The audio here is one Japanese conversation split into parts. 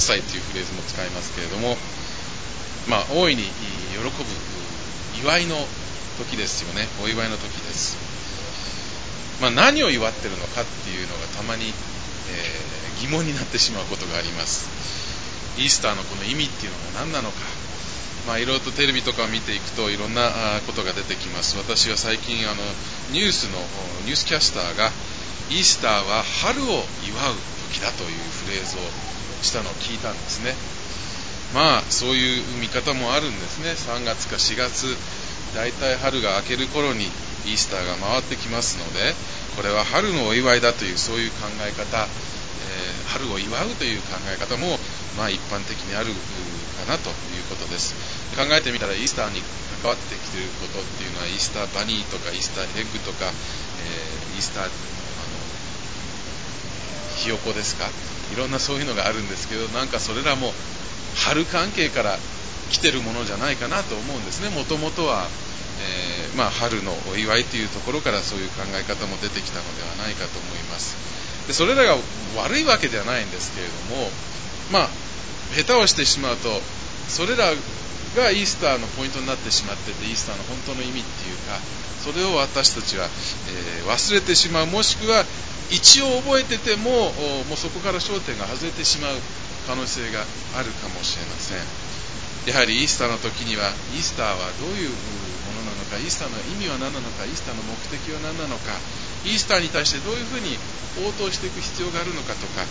祭というフレーズも使いますけれども、まあ、大いに喜ぶ祝いの時ですよね。お祝いの時です、まあ、何を祝ってるのかっていうのがたまに、えー、疑問になってしまうことがあります。イースターのこの意味っていうのが何なのか。まあ、いろいろとテレビとかを見ていくといろんなことが出てきます。私は最近あのニュースのニュースキャスターがイースターは春を祝う時だというフレーズをしたのを聞いたんですね。まあそういう見方もあるんですね。3月か4月だいい春が明ける頃にイースターが回ってきますのでこれは春のお祝いだというそういう考え方、えー、春を祝うという考え方も、まあ、一般的にあるかなということです。考えてみたらイースターに関わってきていることっていうのはイースターバニーとかイースターエッグとか、えー、イースターあひよこですか。いろんなそういうのがあるんですけどなんかそれらも春関係から来てるものじゃないかなと思うんですね。もともとは、えー、まあ、春のお祝いというところからそういう考え方も出てきたのではないかと思います。でそれらが悪いわけではないんですけれどもまあ下手をしてしまうとそれらがイースターのポイントになってしまっててイースターの本当の意味っていうかそれを私たちは、えー、忘れてしまう。もしくは一応覚えててももうそこから焦点が外れてしまう可能性があるかもしれません。やはりイースターの時にはイースターはどういうのなのかイースターの意味は何なのかイースターの目的は何なのかイースターに対してどういうふうに応答していく必要があるのかとか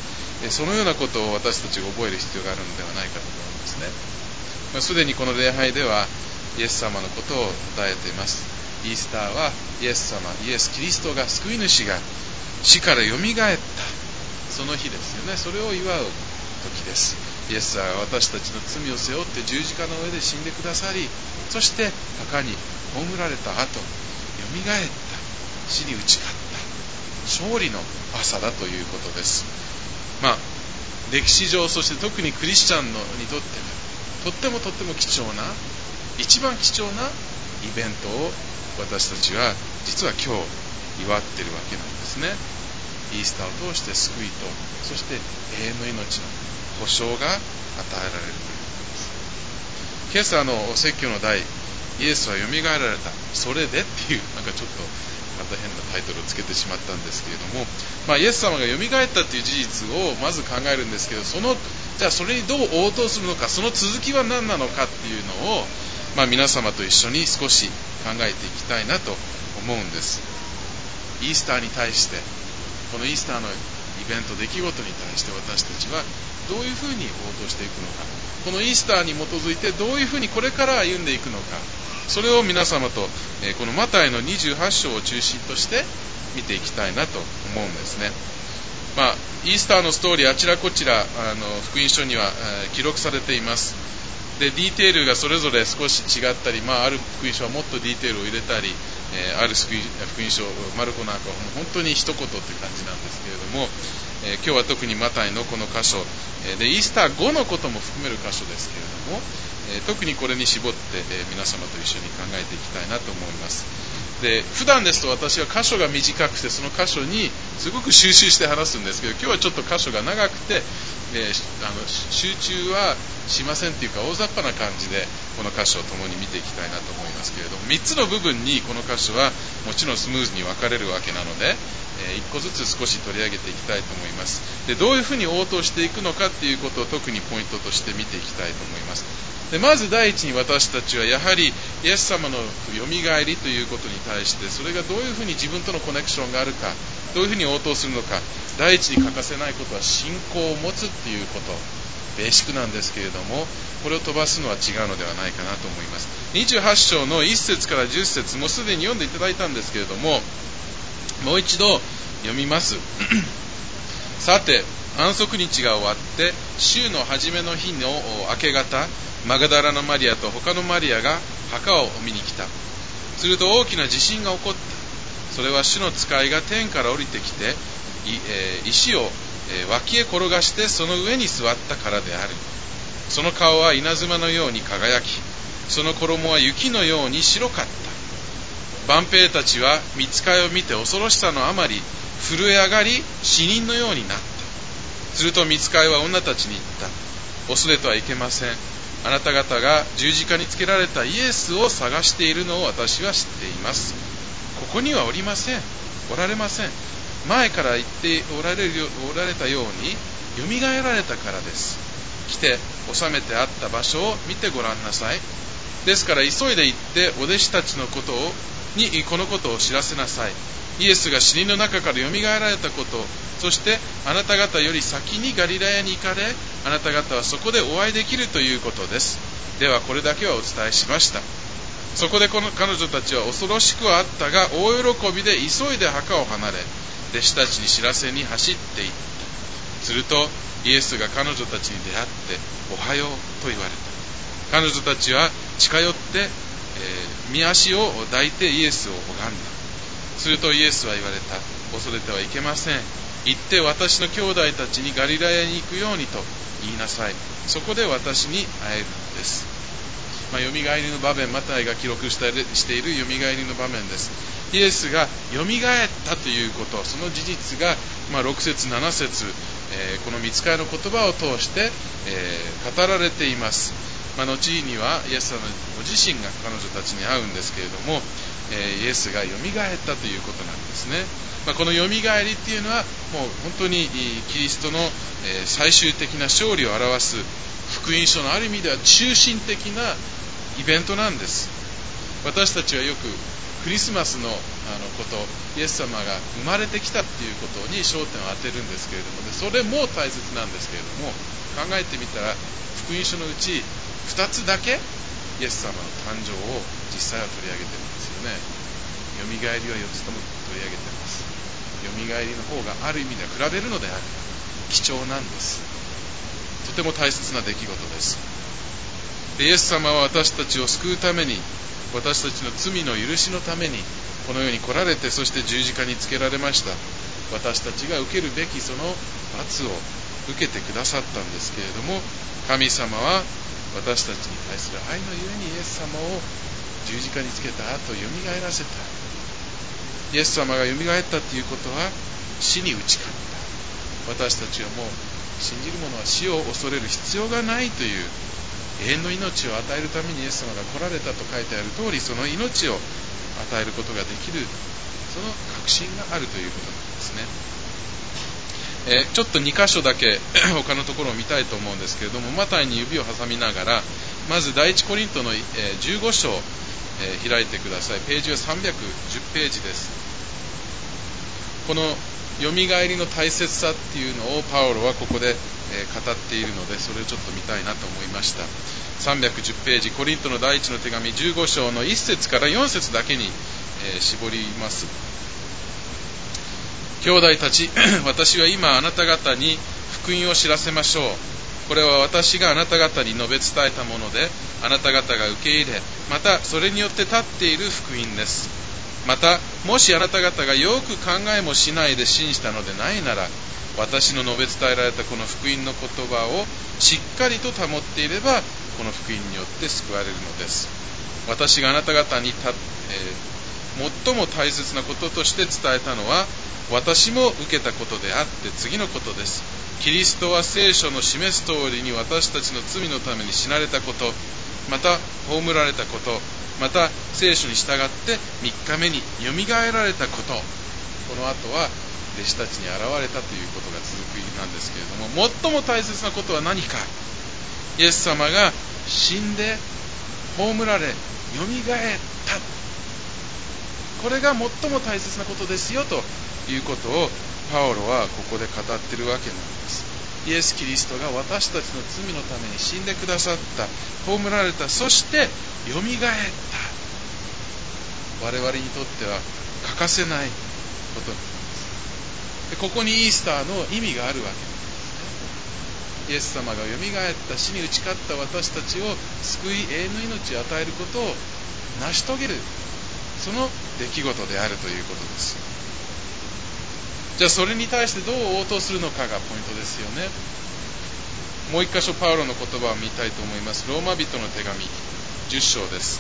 そのようなことを私たちが覚える必要があるのではないかと思うんですね。すで、にこの礼拝ではイエス様のことを称えています。イースターはイエス様イエス・キリストが救い主が死からよみがえったその日ですよね。それを祝う時です。イエスは私たちの罪を背負って十字架の上で死んでくださりそして墓に葬られた後よみがえった死に打ち勝った勝利の朝だということです。まあ歴史上そして特にクリスチャンのにとってはとってもとっても貴重な一番貴重なイベントを私たちは実は今日祝ってるわけなんですね。イースターを通して救いとそして永遠の命の保証が与えられるということです。今朝の説教の題イエスはよみがえられた。それでっていうなんかちょっとまた変なタイトルをつけてしまったんですけれども、まあ、イエス様がよみがえったという事実をまず考えるんですけどそのじゃあそれにどう応答するのかその続きは何なのかっていうのを、まあ、皆様と一緒に少し考えていきたいなと思うんです。イースターに対してこのイースターのイベント出来事に対して私たちはどういうふうに応答していくのかこのイースターに基づいてどういうふうにこれから歩んでいくのかそれを皆様と、えこのマタイの28章を中心として見ていきたいなと思うんですね。まあ、イースターのストーリーあちらこちらあの福音書には、え記録されています。でディテールがそれぞれ少し違ったり、まあ、ある福音書はもっとディテールを入れたり、えー、ある福音書マルコなんかは本当に一言という感じなんですけれども、えー、今日は特にマタイのこの箇所、えー、でイースター後のことも含める箇所ですけれども、え特にこれに絞って、え皆様と一緒に考えていきたいなと思います。で普段ですと私は箇所が短くてその箇所にすごく収集して話すんですけど今日はちょっと箇所が長くて、えあの集中はしませんというか大雑把な感じでこの箇所を共に見ていきたいなと思いますけれども3つの部分にこの箇所はもちろんスムーズに分かれるわけなので、え1個ずつ少し取り上げていきたいと思います。でどういうふうに応答していくのかっていうことを特にポイントとして見ていきたいと思います。でまず第一に私たちはやはりイエス様のよみがえりということに対してそれがどういうふうに自分とのコネクションがあるかどういうふうに応答するのか第一に欠かせないことは信仰を持つっていうことベーシックなんですけれどもこれを飛ばすのは違うのではないかなと思います。28章の1節から10節もすでに読んでいただいたんですけれどももう一度読みます。さて安息日が終わって週の初めの日の明け方マガダラのマリアと他のマリアが墓を見に来た。すると大きな地震が起こった。それは主の使いが天から降りてきて、石を、脇へ転がしてその上に座ったからである。その顔は稲妻のように輝きその衣は雪のように白かった。万兵たちは見つかいを見て恐ろしさのあまり震え上がり死人のようになった。すると見つかいは女たちに言った。恐れてはいけません。あなた方が十字架につけられたイエスを探しているのを私は知っています。ここにはおりません。おられません。前から言っておられるおられたようによみがえられたからです。来て収めてあった場所を見てごらんなさい。ですから急いで行ってお弟子たちのことをにこのことを知らせなさい。イエスが死人の中からよみがえられたことそしてあなた方より先にガリラヤに行かれあなた方はそこでお会いできるということです。ではこれだけはお伝えしました。そこでこの彼女たちは恐ろしくはあったが大喜びで急いで墓を離れ弟子たちに知らせに走っていった。するとイエスが彼女たちに出会って「おはよう」と言われた。彼女たちは近寄って、えー、見足を抱いてイエスを拝んだ。するとイエスは言われた。恐れてはいけません。行って私の兄弟たちにガリラヤに行くようにと言いなさい。そこで私に会えるのです。まあ、よみがえりの場面マタイが記録しているよみがえりの場面です。イエスがよみがえったということその事実が、まあ、6節7節、えー、この見つかりの言葉を通して、えー、語られています、まあ、後にはイエス様ご自身が彼女たちに会うんですけれども、えー、イエスがよみがえったということなんですね、まあ、このよみがえりっていうのはもう本当にキリストの、え最終的な勝利を表す福音書のある意味では中心的なイベントなんです。私たちはよくクリスマスのあのことイエス様が生まれてきたっていうことに焦点を当てるんですけれどもでそれも大切なんですけれども考えてみたら福音書のうち2つだけイエス様の誕生を実際は取り上げてるんですよね。よみがえりは4つとも取り上げてます。よみがえりの方がある意味では比べるのであれば貴重なんです。とても大切な出来事です。でイエス様は私たちを救うために私たちの罪の許しのためにこの世に来られてそして十字架につけられました。私たちが受けるべきその罰を受けてくださったんですけれども神様は私たちに対する愛のゆえにイエス様を十字架につけた後よみがえらせた。イエス様がよみがえったということは死に打ち勝った。私たちはもう信じる者は死を恐れる必要がないという永遠の命を与えるためにイエス様が来られたと書いてある通りその命を与えることができるその確信があるということなんですね、えー、ちょっと2箇所だけ他のところを見たいと思うんですけれどもマタイに指を挟みながらまず第一コリントの15章、え、開いてください。ページは310ページです。このよみがえりの大切さっていうのをパウロはここでえ語っているのでそれをちょっと見たいなと思いました。310ページコリントの第一の手紙15章の1節から4節だけに、え絞ります。兄弟たち 私は今あなた方に福音を知らせましょう。これは私があなた方に述べ伝えたものであなた方が受け入れまたそれによって立っている福音です。またもしあなた方がよく考えもしないで信じたのでないなら私の述べ伝えられたこの福音の言葉をしっかりと保っていればこの福音によって救われるのです。私があなた方にた、えー、最も大切なこととして伝えたのは私も受けたことであって次のことです。キリストは聖書の示す通りに私たちの罪のために死なれたことまた葬られたことまた聖書に従って3日目によみがえられたこと。この後は弟子たちに現れたということが続くなんですけれども最も大切なことは何か。イエス様が死んで葬られよみがえった。これが最も大切なことですよということをパオロはここで語ってるわけなんです。イエス・キリストが私たちの罪のために死んでくださった葬られたそしてよみがえった。我々にとっては欠かせないことでここにイースターの意味があるわけですイエス様がよみがえった死に打ち勝った私たちを救い永遠の命を与えることを成し遂げる。その出来事であるということです。じゃあそれに対してどう応答するのかがポイントですよね。もう一箇所パウロの言葉を見たいと思います。ローマ人の手紙10章です。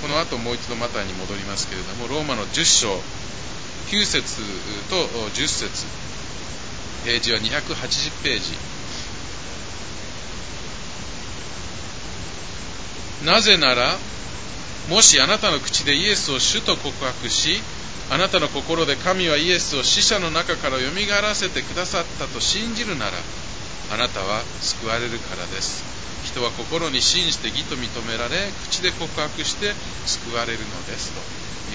この後もう一度マタに戻りますけれどもローマの10章9節と10節。ページは280ページ。なぜならもしあなたの口でイエスを主と告白しあなたの心で神はイエスを死者の中からよみがえらせてくださったと信じるならあなたは救われるからです。人は心に信じて義と認められ口で告白して救われるのですと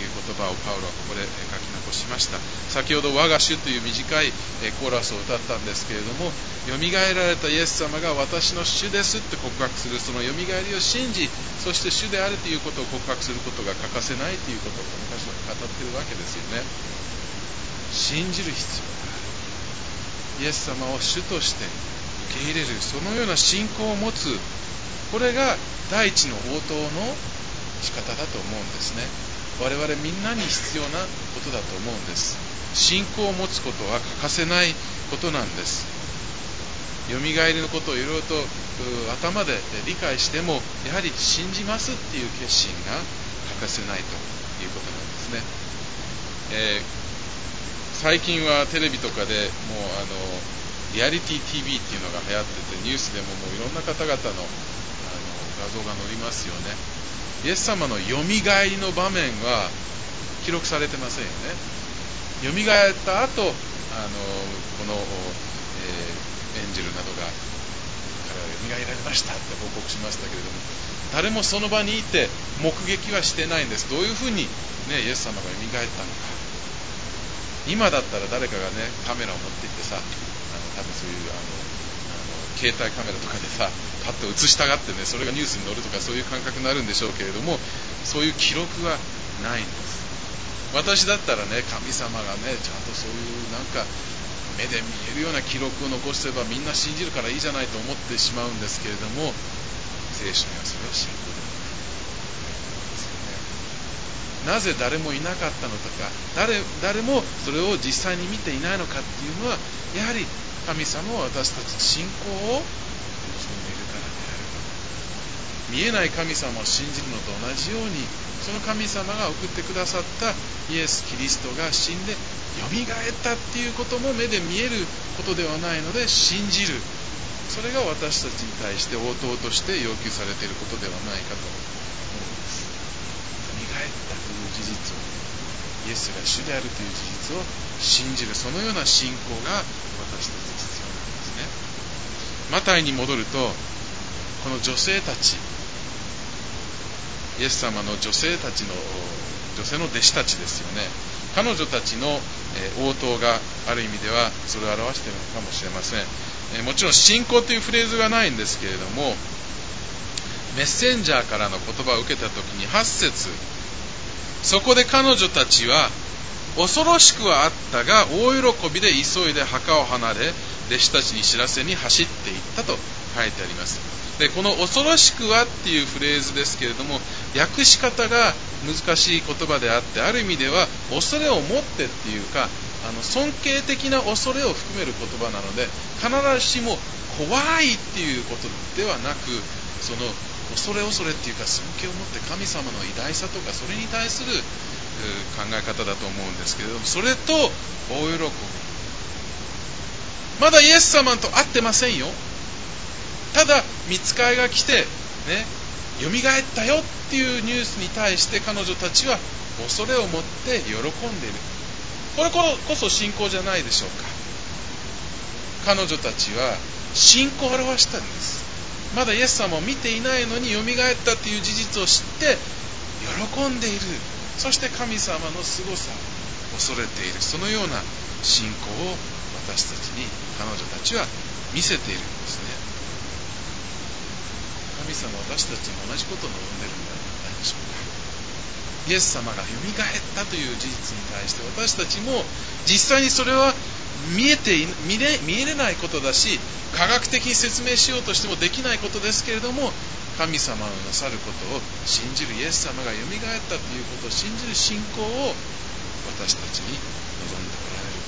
いう言葉をパウロはここでき残しました先ほど我が主という短いコーラスを歌ったんですけれどもよみがえられたイエス様が私の主ですって告白するそのよみがえりを信じそして主であるということを告白することが欠かせないということをこの箇所は語っているわけですよね。信じる必要がある。イエス様を主として受け入れるそのような信仰を持つこれが第一の応答の仕方だと思うんですね。我々みんなに必要なことだと思うんです。信仰を持つことは欠かせないことなんです。よみがえりのことをいろいろと頭で理解してもやはり信じますっていう決心が欠かせないということなんですね、えー、最近はテレビとかでもうあのリアリティ TV っていうのが流行っててニュースでももういろんな方々のあの画像が載りますよね。イエス様のよみがえりの場面は記録されてませんよね。よみがえった後、あのこの、えー、エンジェルなどが彼はよみがえられましたって報告しましたけれども誰もその場にいて目撃はしてないんです。どういうふうに、ね、イエス様がよみがえったのか。今だったら誰かがねカメラを持って行ってさあの多分そういうあの携帯カメラとかでさパッと映したがってねそれがニュースに載るとかそういう感覚になるんでしょうけれどもそういう記録はないんです。私だったらね神様がねちゃんとそういうなんか目で見えるような記録を残してればみんな信じるからいいじゃないと思ってしまうんですけれども聖書にはそれは信仰ではなぜ誰もいなかったのとか誰誰もそれを実際に見ていないのかっていうのはやはり神様は私たち信仰を信じるからである。見えない神様を信じるのと同じようにその神様が送ってくださったイエス・キリストが死んでよみがえったっていうことも目で見えることではないので信じる。それが私たちに対して応答として要求されていることではないかと思うんです。よみがえったという事実をイエスが主であるという事実を信じる。そのような信仰が私たち必要なんですね。マタイに戻るとこの女性たちイエス様の女性たちの女性の弟子たちですよね。彼女たちの応答がある意味ではそれを表しているのかもしれません。もちろん信仰というフレーズがないんですけれどもメッセンジャーからの言葉を受けた時に8節そこで彼女たちは恐ろしくはあったが大喜びで急いで墓を離れ弟子たちに知らせに走っていったと書いてあります。でこの恐ろしくはっていうフレーズですけれども訳し方が難しい言葉であってある意味では恐れを持ってっていうかあの尊敬的な恐れを含める言葉なので必ずしも怖いっていうことではなくその恐れ恐れっていうか尊敬を持って神様の偉大さとかそれに対する考え方だと思うんですけれどもそれと大喜び。まだイエス様と会ってませんよ。ただ見つかいが来てね蘇ったよっていうニュースに対して彼女たちは恐れを持って喜んでいる。これこそ信仰じゃないでしょうか。彼女たちは信仰を表したんです。まだイエス様を見ていないのによみがえったという事実を知って喜んでいる。そして神様の凄さを恐れている。そのような信仰を私たちに彼女たちは見せているんですね。神様私たちに同じことを望んでいるんではないでしょう。かイエス様がよみがえったという事実に対して私たちも実際にそれは見えて見れ見えれないことだし科学的に説明しようとしてもできないことですけれども神様のなさることを信じるイエス様がよみがえったということを信じる信仰を私たちに望んでおられる。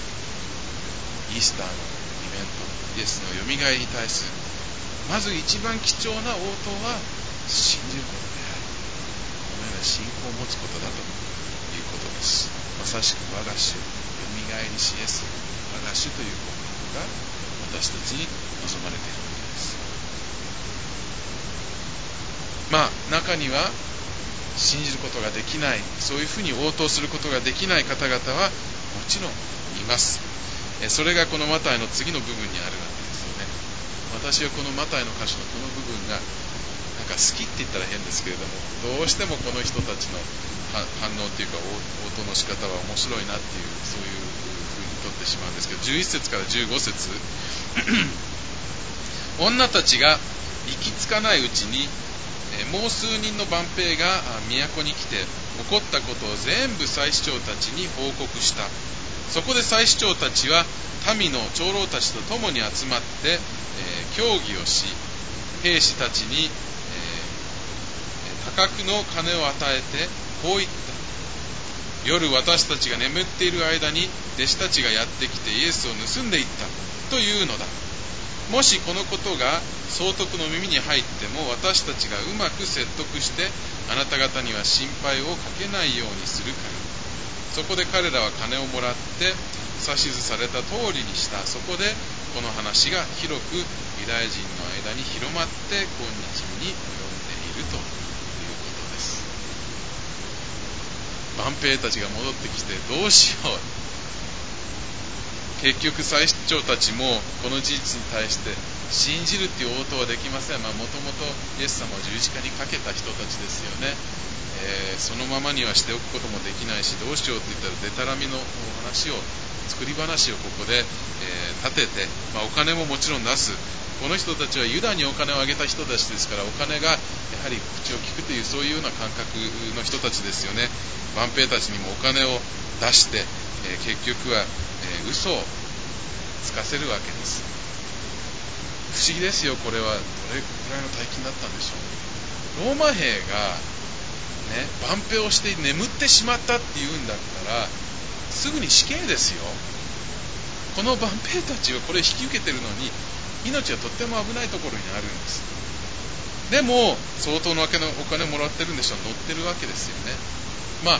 イースターのイベントイエスのよみがえりに対するまず一番貴重な応答は信じることである。このような信仰を持つことだということです。まさしく我が主よみがえりしイエス我が主という告白が私たちに望まれていることです。まあ中には信じることができないそういうふうに応答することができない方々はもちろんいます。それがこのマタイの次の部分にあるわけですよね。私はこのマタイの箇所のこの部分がなんか好きって言ったら変ですけれどもどうしてもこの人たちの反応っていうか応答の仕方は面白いなっていうそういうふうにとってしまうんですけど11節から15節。女たちが行き着かないうちにもう数人の万兵が都に来て起こったことを全部祭司長たちに報告した。そこで祭司長たちは民の長老たちと共に集まって、えー、協議をし兵士たちに、えー、多額の金を与えてこう言った。夜私たちが眠っている間に弟子たちがやってきてイエスを盗んでいった。というのだ。もしこのことが総督の耳に入っても私たちがうまく説得してあなた方には心配をかけないようにするから。そこで彼らは金をもらって指図された通りにした。そこでこの話が広くユダヤ人の間に広まって今日に及んでいると万兵たちが戻ってきてどうしよう。結局最長たちもこの事実に対して信じるっていう応答はできません。もともとイエス様を十字架にかけた人たちですよね、えー、そのままにはしておくこともできないしどうしようって言ったらでたらみの話を作り話をここで、えー、立てて、まあ、お金ももちろん出す。この人たちはユダにお金をあげた人たちですからお金がやはり口を聞くというそういうような感覚の人たちですよね。万兵たちにもお金を出して、えー、結局は、ー、嘘をつかせるわけです。不思議ですよこれは。どれくらいの大金だったんでしょう。ローマ兵がね万兵をして眠ってしまったっていうんだったらすぐに死刑ですよ。この万兵たちはこれ引き受けてるのに命はとっても危ないところにあるんです。でも相当のお金をもらってるんでしょう乗ってるわけですよね。まあ、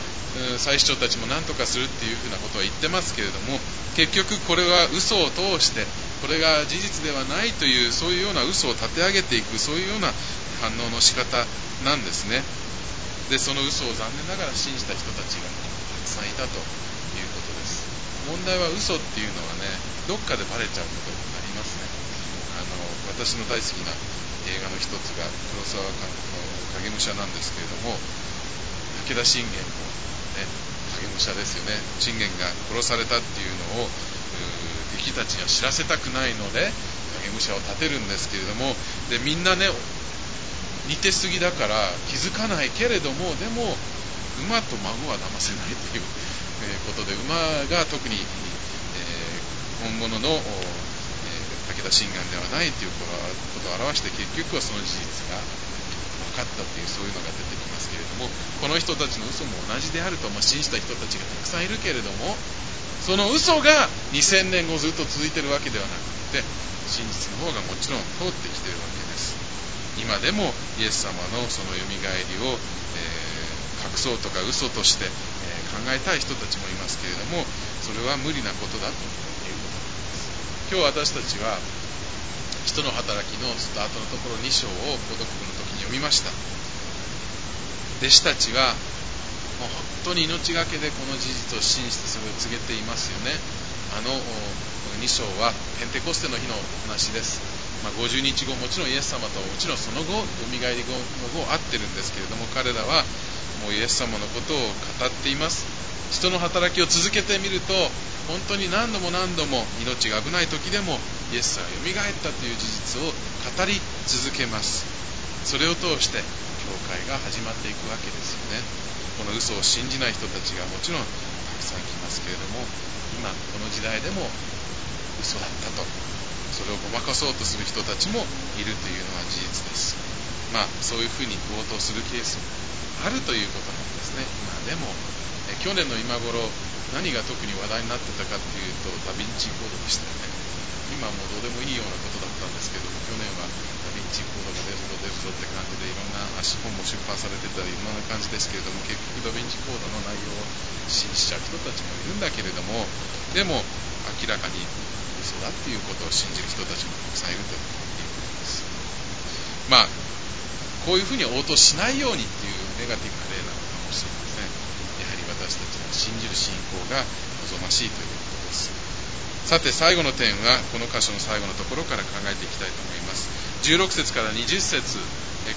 最首長たちも何とかするっていうふうなことは言ってますけれども結局これは嘘を通してこれが事実ではないというそういうような嘘を立て上げていくそういうような反応の仕方なんですね。でその嘘を残念ながら信じた人たちがたくさんいたということです。問題は嘘っていうのはねどっかでバレちゃうことになりますね。あの私の大好き映画の一つが黒沢監督の影武者なんですけれども武田信玄も、ね、影武者ですよね。信玄が殺されたっていうのを敵たちには知らせたくないので影武者を立てるんですけれどもでみんなね似てすぎだから気づかないけれどもでも馬と孫は騙せないということで馬が特に、えー、本物の、武田信玄ではないということを表して結局はその事実が分かったっていうそういうのが出てきますけれどもこの人たちの嘘も同じであると、まあ、信じた人たちがたくさんいるけれどもその嘘が2000年後ずっと続いてるわけではなくて真実の方がもちろん通ってきてるわけです。今でもイエス様のそのよみがえりを、えー、隠そうとか嘘として、えー、考えたい人たちもいますけれどもそれは無理なことだということなんです。今日私たちは人の働きのスタートのところ2章を孤独の時に読みました。弟子たちはもう本当に命がけでこの事実を信じてそれを告げていますよね。あの2章はペンテコステの日の話です、まあ、50日後もちろんイエス様ともちろんその後よみがえり後の後会ってるんですけれども彼らはもうイエス様のことを語っています。人の働きを続けてみると本当に何度も何度も命が危ない時でもイエスはよみがえったという事実を語り続けます。それを通して教会が始まっていくわけですよね。この嘘を信じない人たちがもちろんたくさん来ますけれども今この時代でも嘘だったと。それをごまかそうとする人たちもいるというのは事実です。まあそういうふうに強盗するケースもあるということなんですね。今でもえ去年の今頃何が特に話題になってたかっていうとダヴィンチコードでしたよね。今もどうでもいいようなことだったんですけども去年はダヴィンチコードが出るぞ出るぞって感じでいろんな足本も出版されてたりいろんな感じですけれども結局ダヴィンチコードの内容を信じちゃう人たちもいるんだけれどもでも明らかに嘘だっていうことを信じる人たちもたくさんいるということですまあこういうふうに応答しないようにっていうネガティブな例なのかもしれませんやはり私たちの信じる信仰が望ましいということです。さて最後の点はこの箇所の最後のところから考えていきたいと思います。16節から20節。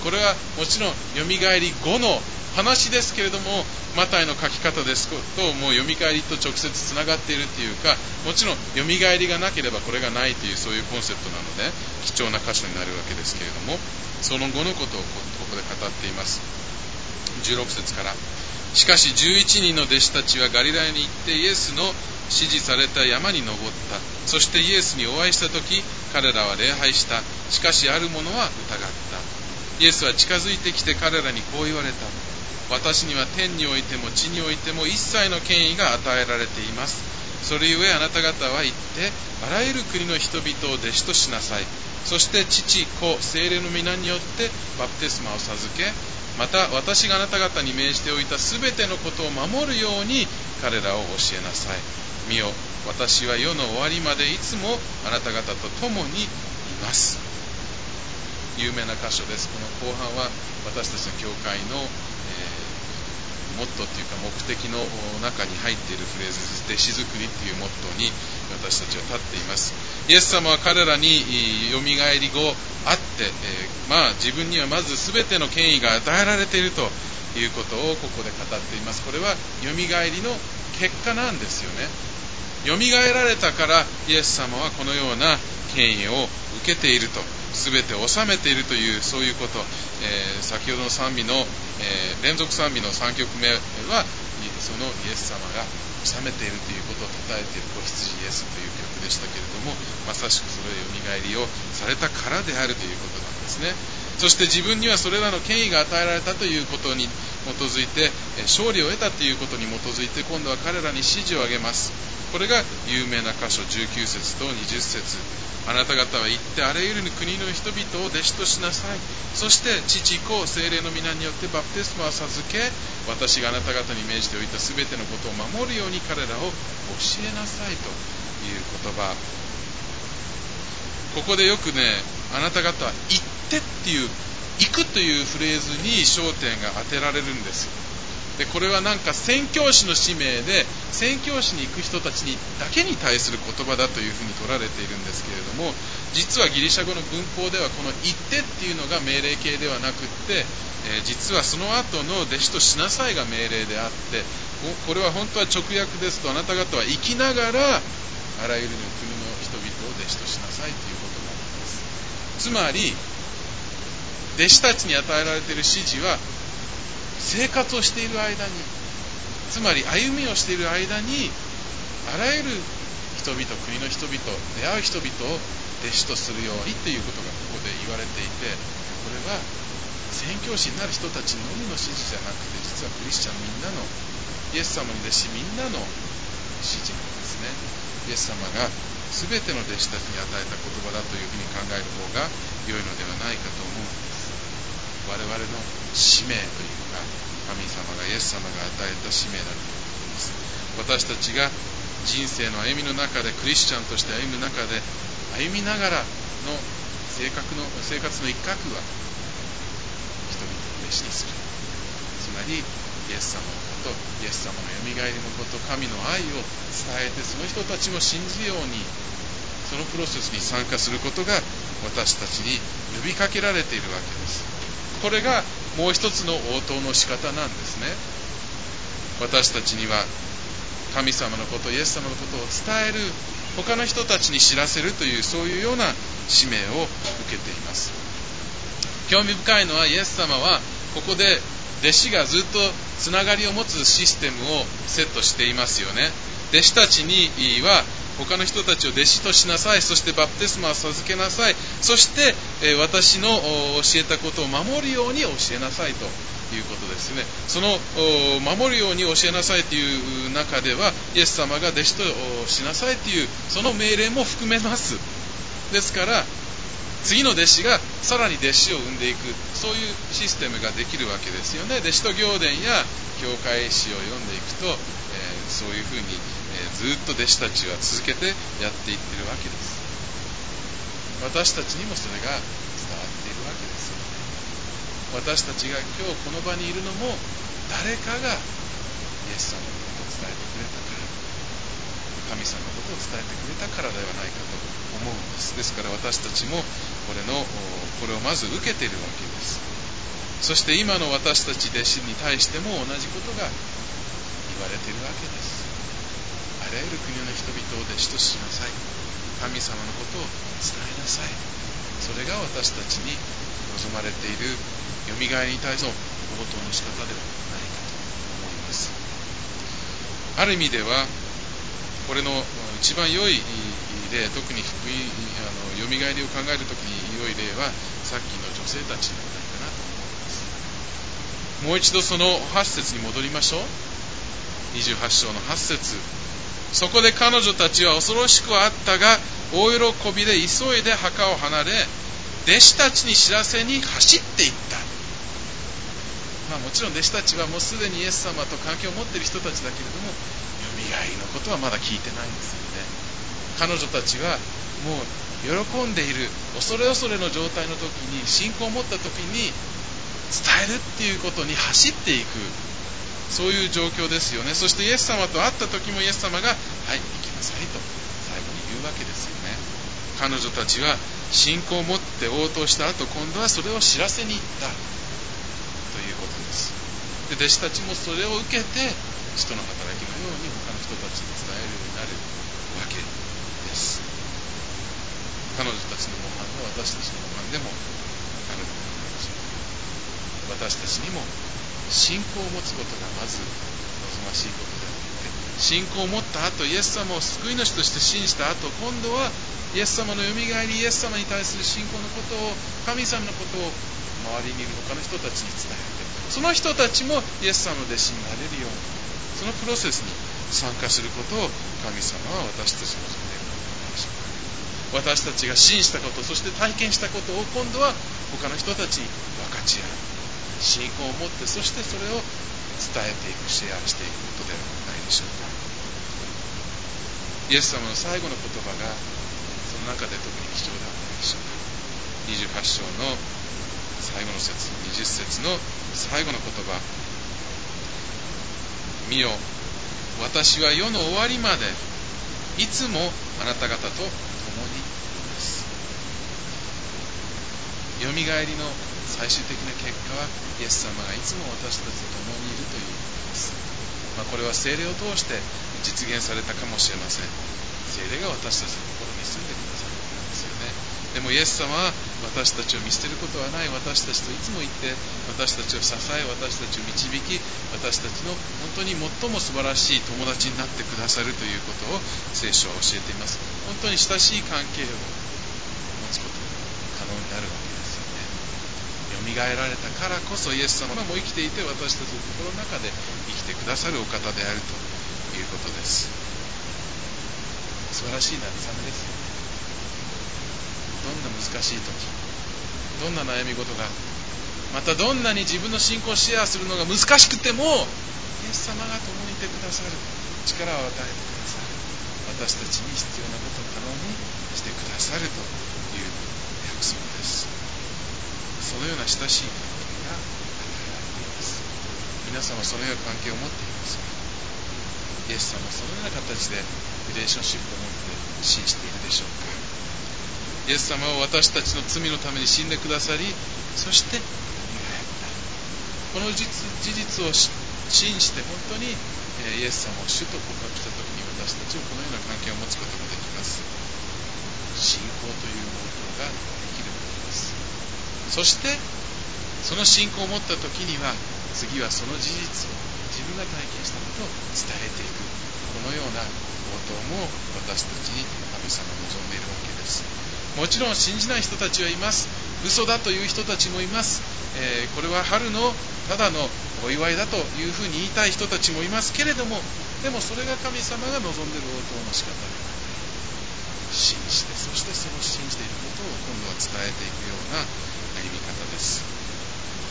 これはもちろんよみがえり後の話ですけれどもマタイの書き方です。ともうよみがえりと直接つながっているというかもちろんよみがえりがなければこれがないというそういうコンセプトなので貴重な箇所になるわけですけれどもその後のことをここで語っています。16節から。しかし11人の弟子たちはガリラヤに行ってイエスの指示された山に登った。そしてイエスにお会いした時彼らは礼拝した。しかしある者は疑った。イエスは近づいてきて彼らにこう言われた。私には天においても地においても一切の権威が与えられています。それゆえあなた方は行ってあらゆる国の人々を弟子としなさい。そして父子精霊の皆によってバプテスマを授けまた私があなた方に命じておいたすべてのことを守るように彼らを教えなさい。見よ私は世の終わりまでいつもあなた方と共にいます。有名な箇所です。この後半は私たちの教会の、えー、モットーというか目的の中に入っているフレーズ弟子作りというモットーに私たちは立っています。イエス様は彼らによみがえり後あって、えー、まあ自分にはまず全ての権威が与えられているということをここで語っています。これはよみがえりの結果なんですよね。よみがえられたからイエス様はこのような権威を受けていると全てを収めているというそういうこと、えー、先ほどの賛美の、えー、連続賛美の3曲目はそのイエス様が治めているということを称えている子羊イエスという曲でしたけれどもまさしくそれをよみがえりをされたからであるということなんですね。そして自分にはそれらの権威が与えられたということに基づいて勝利を得たということに基づいて今度は彼らに指示を挙げます。これが有名な箇所19節と20節。あなた方は行ってあらゆる国の人々を弟子としなさい。そして父子精霊の皆によってバプテスマを授け私があなた方に命じておいた全てのことを守るように彼らを教えなさいという言葉。ここでよくねあなた方は行ってっていう行くというフレーズに焦点が当てられるんです。でこれはなんか宣教師の使命で宣教師に行く人たちにだけに対する言葉だというふうに取られているんですけれども実はギリシャ語の文法ではこの「行って」っていうのが命令形ではなくって、えー、実はその後の弟子としなさいが命令であってこれは本当は直訳ですとあなた方は生きながらあらゆる国の人々を弟子としなさいということなんです。つまり弟子たちに与えられている指示は生活をしている間につまり歩みをしている間にあらゆる人々国の人々出会う人々を弟子とするようにということがここで言われていてこれは宣教師になる人たちのみの指示じゃなくて実はクリスチャンみんなのイエス様に弟子みんなの指示なんですね。イエス様が全ての弟子たちに与えた言葉だというふうに考える方が良いのではないかと思う。んです我々の使命というか神様がイエス様が与えた使命だということです。私たちが人生の歩みの中でクリスチャンとして歩む中で歩みながらの性格の生活の一角は人々を弟子にす。るつまりイエス様のことイエス様のよみがえりのこと神の愛を伝えてその人たちも信じるようにそのプロセスに参加することが私たちに呼びかけられているわけです。これがもう一つの応答の仕方なんですね。私たちには神様のことイエス様のことを伝える他の人たちに知らせるというそういうような使命を受けています。興味深いのはイエス様はここで弟子がずっとつながりを持つシステムをセットしていますよね。弟子たちには他の人たちを弟子としなさい。そしてバプテスマを授けなさい。そして、私の教えたことを守るように教えなさいということですね。その守るように教えなさいという中ではイエス様が弟子としなさいというその命令も含めます。ですから次の弟子がさらに弟子を生んでいく。そういうシステムができるわけですよね。弟子と行伝や教会史を読んでいくと、えー、そういうふうにえずっと弟子たちは続けてやっていってるわけです。私たちにもそれが伝わっているわけです。私たちが今日この場にいるのも誰かがイエス様のことを伝えてくれたから。神様のことを伝えてくれたからではないかと思うんです。ですから私たちもこれのこれをまず受けているわけです。そして今の私たち弟子に対しても同じことが言われているわけです。あらゆる国の人々を弟子としなさい。神様のことを伝えなさい。それが私たちに望まれている。よみがえりに対する応答の仕方ではないかと思います。ある意味ではこれの一番良い例特に福音あのよみがえりを考えるときに良い例はさっきの女性たちではないかなと思います。もう一度その8節に戻りましょう。28章の8節。そこで彼女たちは恐ろしくはあったが大喜びで急いで墓を離れ弟子たちに知らせに走っていった。まあ、もちろん弟子たちはもうすでにイエス様と関係を持っている人たちだけれどもよみがえりのことはまだ聞いてないんですよね。彼女たちはもう喜んでいる恐れ恐れの状態の時に信仰を持った時に伝えるっていうことに走っていくそういう状況ですよね。そしてイエス様と会った時もイエス様が「はい行きなさい」と最後に言うわけですよね。彼女たちは信仰を持って応答した後今度はそれを知らせに行った。で弟子たちもそれを受けて使徒の働きのように他の人たちに伝えるようになるわけです。彼女たちの模範が私たちの模範でもあるのかもしれない私たちにも信仰を持つことがまず望ましいことであって信仰を持った後イエス様を救い主として信じた後今度はイエス様のよみがえりイエス様に対する信仰のことを神様のことを周りにいる他の人たちに伝えてその人たちもイエス様の弟子になれるようにそのプロセスに参加することを神様は私たちの望んでいるのではないしょうか私たちが信じたことそして体験したことを今度は他の人たちに分かち合う。信仰を持ってそしてそれを伝えていくシェアしていくことではないでしょうか。イエス様の最後の言葉がその中で特に貴重ではないでしょうか。28章の最後の節20節の最後の言葉。見よ私は世の終わりまでいつもあなた方と共にいます。よみがえりの最終的な結果はイエス様がいつも私たちと共にいるということです、まあ、これは精霊を通して実現されたかもしれません。精霊が私たちの心に住んでくる。でもイエス様は私たちを見捨てることはない。私たちといつもいて私たちを支え私たちを導き私たちの本当に最も素晴らしい友達になってくださるということを聖書は教えています。本当に親しい関係を持つことが可能になるわけですよね。よみがえられたからこそイエス様も生きていて私たちの心の中で生きてくださるお方であるということです。素晴らしい慰めですよね。どんな難しい時どんな悩み事がまたどんなに自分の信仰をシェアするのが難しくてもイエス様が共にいてくださる。力を与えてくださる。私たちに必要なことを可能にしてくださるという約束です。そのような親しい関係が与えられています。皆様そのような関係を持っています。かイエス様はそのような形でリレーションシップを持って信じているでしょうか。イエス様は私たちの罪のために死んでくださりそしてこの事実を信じて本当にイエス様を主と告白した時に私たちはこのような関係を持つことができます。信仰という応答ができるわけです。そしてその信仰を持った時には次はその事実を自分が体験したことを伝えていく。このような応答も私たちに神様望んでいるわけです。もちろん信じない人たちはいます。嘘だという人たちもいます、えー、これは春のただのお祝いだというふうに言いたい人たちもいます。けれどもでもそれが神様が望んでいる応答の仕方ではない信じてそしてその信じていることを今度は伝えていくような歩み方です。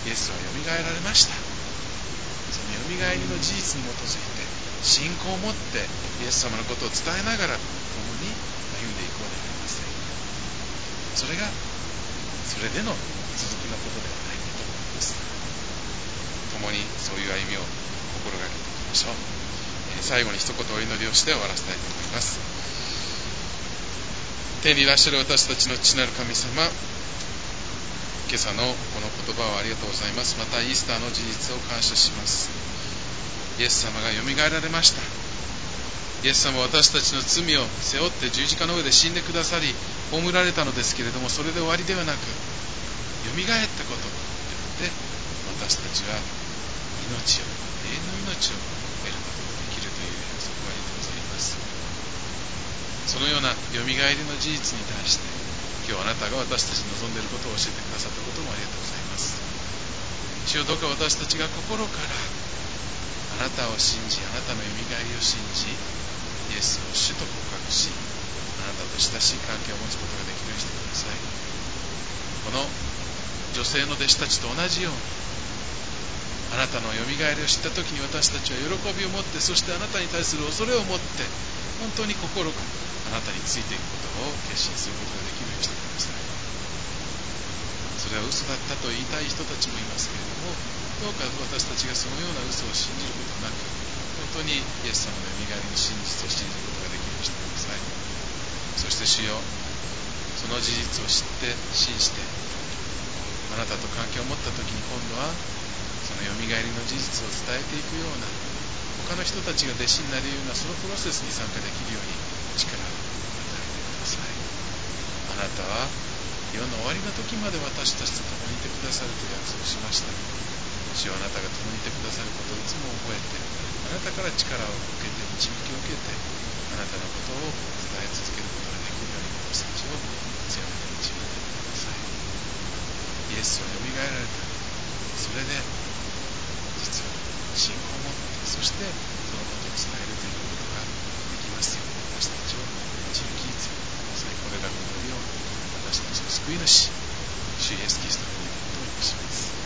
イエスはよみがえられました。そのよみがえりの事実に基づいて信仰を持ってイエス様のことを伝えながら共に歩んでいこうではありません。それがそれでの続きのことではないかと思います。共にそういう歩みを心がけていきましょう、え最後に一言お祈りをして終わらせたいと思います。天にいらっしゃる私たちの父なる神様今朝のこの言葉をありがとうございます。またイースターの事実を感謝します。イエス様がよみがえられました。イエス様は私たちの罪を背負って十字架の上で死んでくださり葬られたのですけれどもそれで終わりではなくよみがえったことによって私たちは命を永遠の命を得ることができるという約束がありがとうございます。そのようなよみがえりの事実に対して今日あなたが私たちに望んでいることを教えてくださったこともありがとうございます。主よどうか私たちが心からあなたを信じあなたのよみがえりを信じイエスを主と告白しあなたと親しい関係を持つことができるようにしてください。この女性の弟子たちと同じようにあなたのよみがえりを知った時に私たちは喜びを持ってそしてあなたに対する恐れを持って本当に心からあなたについていくことを決心することができるようにしてください。れは嘘だったと言いたい人たちもいますけれどもどうか私たちがそのような嘘を信じることなく本当にイエス様のよみがえりの真実を信じることができるようにしてくださいそして主よその事実を知って信じてあなたと関係を持った時に今度はそのよみがえりの事実を伝えていくような他の人たちが弟子になるようなそのプロセスに参加できるように力を与えてください。あなたは世の終わりの時まで私たちと共にいてくださると約束しました。主はあなたが共にいてくださることをいつも覚えてあなたから力を受けて導きを受けてあなたのことを伝え続けることができるように私たちを強めて導いてください。イエスはよみがえられた。それで実は信仰を持ってそしてそのことを伝えるということができますように私たちを導き続けてください。これらの祈りを as Guinness, she has kissed the moon twice.